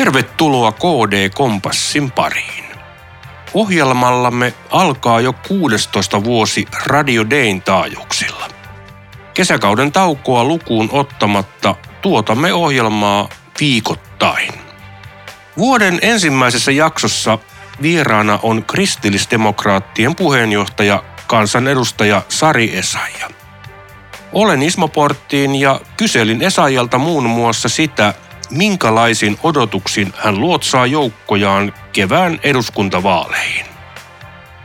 Tervetuloa KD Kompassin pariin. Ohjelmallamme alkaa jo 16 vuosi Radio Dayn taajuuksilla. Kesäkauden taukoa lukuun ottamatta tuotamme ohjelmaa viikoittain. Vuoden ensimmäisessä jaksossa vieraana on kristillisdemokraattien puheenjohtaja kansanedustaja Sari Esaija. Olen Ismo Porttiin ja kyselin Esajalta muun muassa sitä, minkälaisin odotuksin hän luotsaa joukkojaan kevään eduskuntavaaleihin.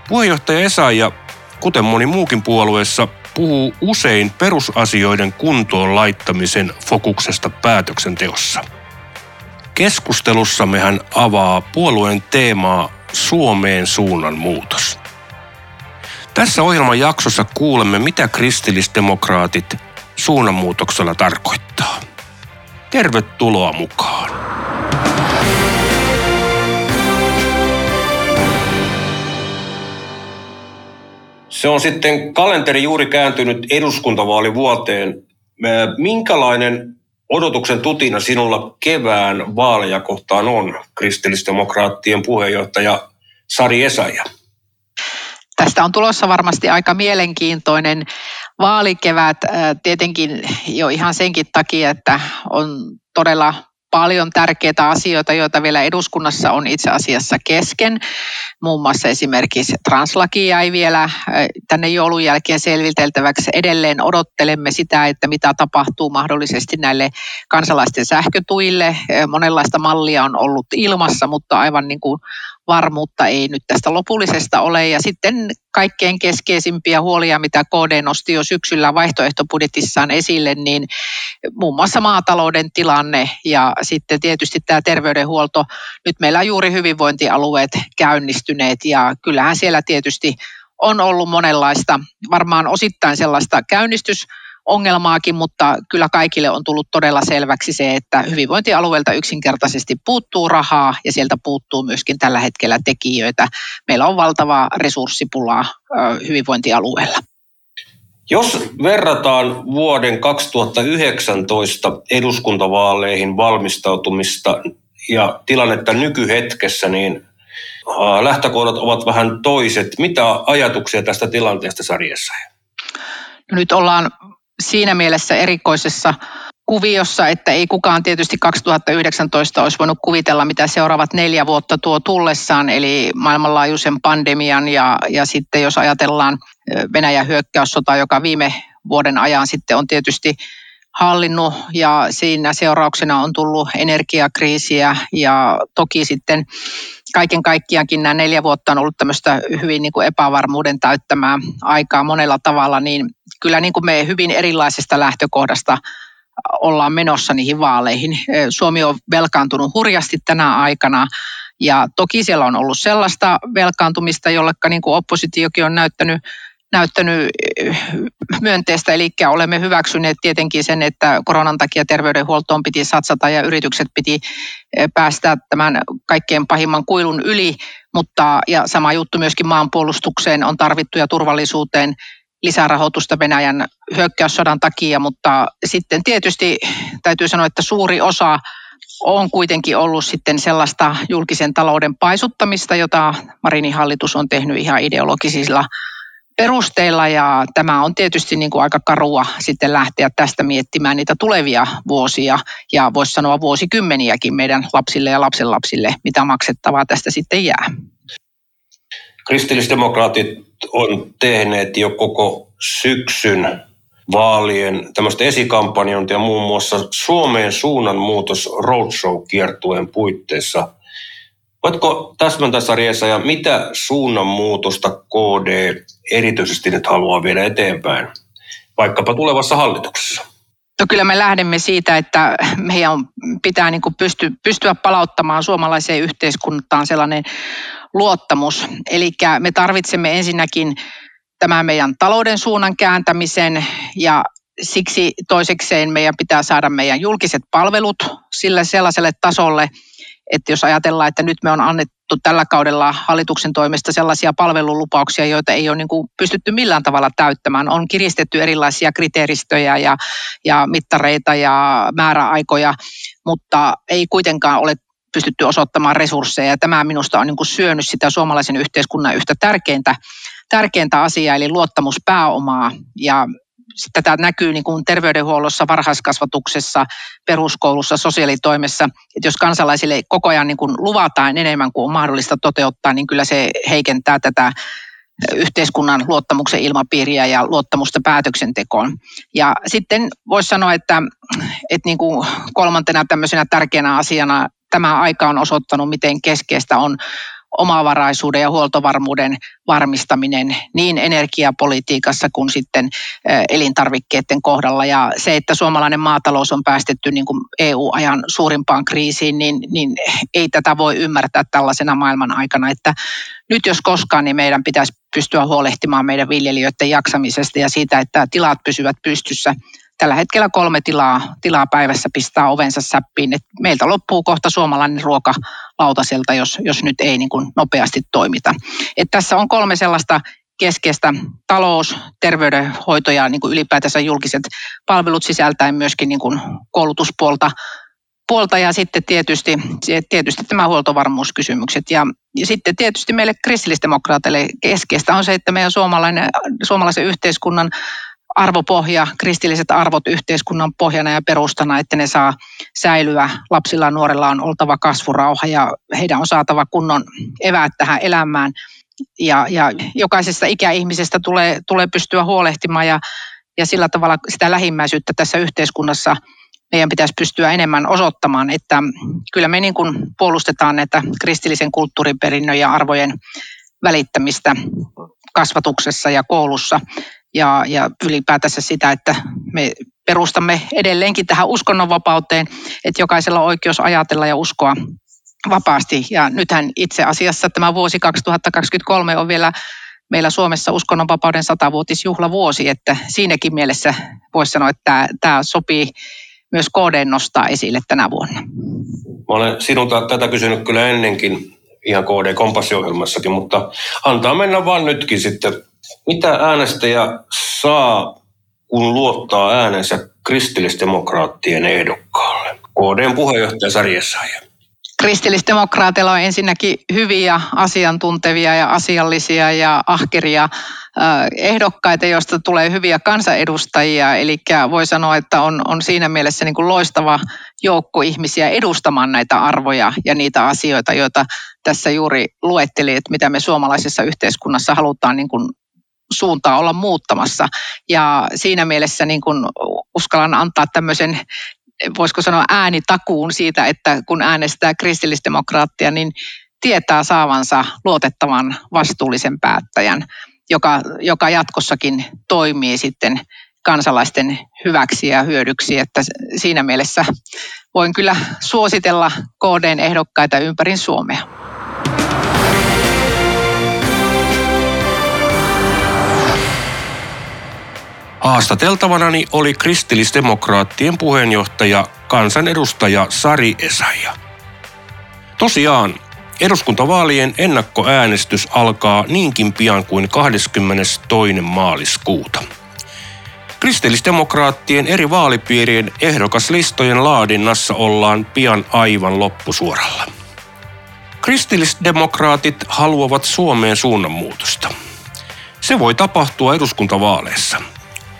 Puheenjohtaja Esaija, kuten moni muukin puolueessa, puhuu usein perusasioiden kuntoon laittamisen fokuksesta päätöksenteossa. Keskustelussamme hän avaa puolueen teemaa Suomeen suunnan muutos. Tässä ohjelman jaksossa kuulemme, mitä kristillisdemokraatit suunnanmuutoksella tarkoittaa. Tervetuloa mukaan. Se on sitten kalenteri juuri kääntynyt eduskuntavaalivuoteen. Minkälainen odotuksen tutina sinulla kevään vaaleja kohtaan on, kristillisdemokraattien puheenjohtaja Sari Esaja? Tästä on tulossa varmasti aika mielenkiintoinen vaalikevät tietenkin jo ihan senkin takia, että on todella paljon tärkeitä asioita, joita vielä eduskunnassa on itse asiassa kesken. Muun muassa esimerkiksi translaki jäi vielä tänne joulun jälkeen selviteltäväksi. Edelleen odottelemme sitä, että mitä tapahtuu mahdollisesti näille kansalaisten sähkötuille. Monenlaista mallia on ollut ilmassa, mutta aivan niin kuin varmuutta ei nyt tästä lopullisesta ole. Ja sitten kaikkein keskeisimpiä huolia, mitä KD nosti jo syksyllä vaihtoehtobudjetissaan esille, niin muun muassa maatalouden tilanne ja sitten tietysti tämä terveydenhuolto. Nyt meillä on juuri hyvinvointialueet käynnistyneet ja kyllähän siellä tietysti on ollut monenlaista, varmaan osittain sellaista käynnistys ongelmaakin, mutta kyllä kaikille on tullut todella selväksi se, että hyvinvointialueelta yksinkertaisesti puuttuu rahaa ja sieltä puuttuu myöskin tällä hetkellä tekijöitä. Meillä on valtavaa resurssipulaa hyvinvointialueella. Jos verrataan vuoden 2019 eduskuntavaaleihin valmistautumista ja tilannetta nykyhetkessä, niin lähtökohdat ovat vähän toiset. Mitä ajatuksia tästä tilanteesta sarjassa? Nyt ollaan siinä mielessä erikoisessa kuviossa, että ei kukaan tietysti 2019 olisi voinut kuvitella, mitä seuraavat neljä vuotta tuo tullessaan, eli maailmanlaajuisen pandemian ja, ja sitten jos ajatellaan Venäjän hyökkäyssota, joka viime vuoden ajan sitten on tietysti hallinnut ja siinä seurauksena on tullut energiakriisiä ja toki sitten kaiken kaikkiaankin nämä neljä vuotta on ollut tämmöistä hyvin niin kuin epävarmuuden täyttämää aikaa monella tavalla, niin kyllä niin kuin me hyvin erilaisesta lähtökohdasta ollaan menossa niihin vaaleihin. Suomi on velkaantunut hurjasti tänä aikana ja toki siellä on ollut sellaista velkaantumista, jollekka niin kuin oppositiokin on näyttänyt näyttänyt eh, myönteistä, eli olemme hyväksyneet tietenkin sen, että koronan takia terveydenhuoltoon piti satsata ja yritykset piti eh, päästä tämän kaikkein pahimman kuilun yli, mutta ja sama juttu myöskin maanpuolustukseen on tarvittu ja turvallisuuteen lisärahoitusta Venäjän hyökkäyssodan takia, mutta sitten tietysti täytyy sanoa, että suuri osa on kuitenkin ollut sitten sellaista julkisen talouden paisuttamista, jota Marinin hallitus on tehnyt ihan ideologisilla perusteilla ja tämä on tietysti niin kuin aika karua sitten lähteä tästä miettimään niitä tulevia vuosia ja voisi sanoa vuosikymmeniäkin meidän lapsille ja lapsenlapsille, mitä maksettavaa tästä sitten jää. Kristillisdemokraatit on tehneet jo koko syksyn vaalien tämmöistä esikampanjointia muun muassa Suomeen suunnanmuutos roadshow-kiertueen puitteissa – Voitko täsmentää sarjassa ja mitä suunnanmuutosta KD erityisesti nyt haluaa viedä eteenpäin, vaikkapa tulevassa hallituksessa? No kyllä me lähdemme siitä, että meidän pitää niin kuin pysty, pystyä palauttamaan suomalaiseen yhteiskuntaan sellainen luottamus. Eli me tarvitsemme ensinnäkin tämän meidän talouden suunnan kääntämisen ja siksi toisekseen meidän pitää saada meidän julkiset palvelut sille sellaiselle tasolle, että jos ajatellaan, että nyt me on annettu tällä kaudella hallituksen toimesta sellaisia palvelulupauksia, joita ei ole niin kuin pystytty millään tavalla täyttämään. On kiristetty erilaisia kriteeristöjä ja, ja mittareita ja määräaikoja, mutta ei kuitenkaan ole pystytty osoittamaan resursseja. Ja tämä minusta on niin kuin syönyt sitä suomalaisen yhteiskunnan yhtä tärkeintä, tärkeintä asiaa, eli luottamuspääomaa. Ja tätä näkyy niin kuin terveydenhuollossa, varhaiskasvatuksessa, peruskoulussa, sosiaalitoimessa. Että jos kansalaisille koko ajan niin kuin luvataan enemmän kuin on mahdollista toteuttaa, niin kyllä se heikentää tätä yhteiskunnan luottamuksen ilmapiiriä ja luottamusta päätöksentekoon. Ja sitten voisi sanoa, että, että niin kuin kolmantena tämmöisenä tärkeänä asiana tämä aika on osoittanut, miten keskeistä on omavaraisuuden ja huoltovarmuuden varmistaminen niin energiapolitiikassa kuin sitten elintarvikkeiden kohdalla. Ja se, että suomalainen maatalous on päästetty niin kuin EU-ajan suurimpaan kriisiin, niin, niin ei tätä voi ymmärtää tällaisena maailman aikana, että nyt jos koskaan, niin meidän pitäisi pystyä huolehtimaan meidän viljelijöiden jaksamisesta ja siitä, että tilat pysyvät pystyssä tällä hetkellä kolme tilaa, tilaa päivässä pistää ovensa säppiin. Et meiltä loppuu kohta suomalainen ruoka lautaselta, jos, jos nyt ei niin kuin nopeasti toimita. Et tässä on kolme sellaista keskeistä talous, terveydenhoito ja niin kuin ylipäätänsä julkiset palvelut sisältäen myöskin niin kuin koulutuspuolta puolta ja sitten tietysti, tietysti tämä huoltovarmuuskysymykset. Ja, ja sitten tietysti meille kristillisdemokraateille keskeistä on se, että meidän suomalainen, suomalaisen yhteiskunnan arvopohja, kristilliset arvot yhteiskunnan pohjana ja perustana, että ne saa säilyä. Lapsilla ja nuorilla on oltava kasvurauha ja heidän on saatava kunnon eväät tähän elämään. Ja, ja jokaisesta ikäihmisestä tulee, tulee pystyä huolehtimaan ja, ja sillä tavalla sitä lähimmäisyyttä tässä yhteiskunnassa meidän pitäisi pystyä enemmän osoittamaan, että kyllä me niin kuin puolustetaan näitä kristillisen kulttuuriperinnön ja arvojen välittämistä kasvatuksessa ja koulussa ja, ja ylipäätänsä sitä, että me perustamme edelleenkin tähän uskonnonvapauteen, että jokaisella on oikeus ajatella ja uskoa vapaasti. Ja nythän itse asiassa tämä vuosi 2023 on vielä meillä Suomessa uskonnonvapauden satavuotisjuhlavuosi, että siinäkin mielessä voisi sanoa, että tämä, tämä sopii myös KD nostaa esille tänä vuonna. Mä olen sinulta tätä kysynyt kyllä ennenkin ihan KD-kompassiohjelmassakin, mutta antaa mennä vaan nytkin sitten mitä äänestäjä saa, kun luottaa äänensä kristillisdemokraattien ehdokkaalle? KDn puheenjohtaja Sari Essaija. Kristillisdemokraateilla on ensinnäkin hyviä, asiantuntevia ja asiallisia ja ahkeria ehdokkaita, joista tulee hyviä kansanedustajia. Eli voi sanoa, että on, on siinä mielessä niin kuin loistava joukko ihmisiä edustamaan näitä arvoja ja niitä asioita, joita tässä juuri luetteli, että mitä me suomalaisessa yhteiskunnassa halutaan niin kuin suuntaa olla muuttamassa. Ja siinä mielessä niin kun uskallan antaa tämmöisen voisiko sanoa äänitakuun siitä, että kun äänestää kristillisdemokraattia, niin tietää saavansa luotettavan vastuullisen päättäjän, joka, joka jatkossakin toimii sitten kansalaisten hyväksi ja hyödyksi. Että siinä mielessä voin kyllä suositella KDn ehdokkaita ympäri Suomea. Haastateltavanani oli kristillisdemokraattien puheenjohtaja, kansanedustaja Sari Esaja. Tosiaan, eduskuntavaalien ennakkoäänestys alkaa niinkin pian kuin 22. maaliskuuta. Kristillisdemokraattien eri vaalipiirien ehdokaslistojen laadinnassa ollaan pian aivan loppusuoralla. Kristillisdemokraatit haluavat Suomeen suunnanmuutosta. Se voi tapahtua eduskuntavaaleissa –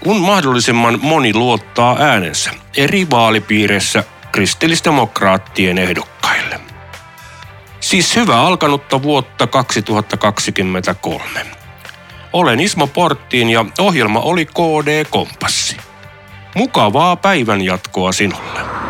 kun mahdollisimman moni luottaa äänensä eri vaalipiireissä kristillisdemokraattien ehdokkaille. Siis hyvä alkanutta vuotta 2023. Olen Ismo Porttiin ja ohjelma oli KD Kompassi. Mukavaa päivän jatkoa sinulle.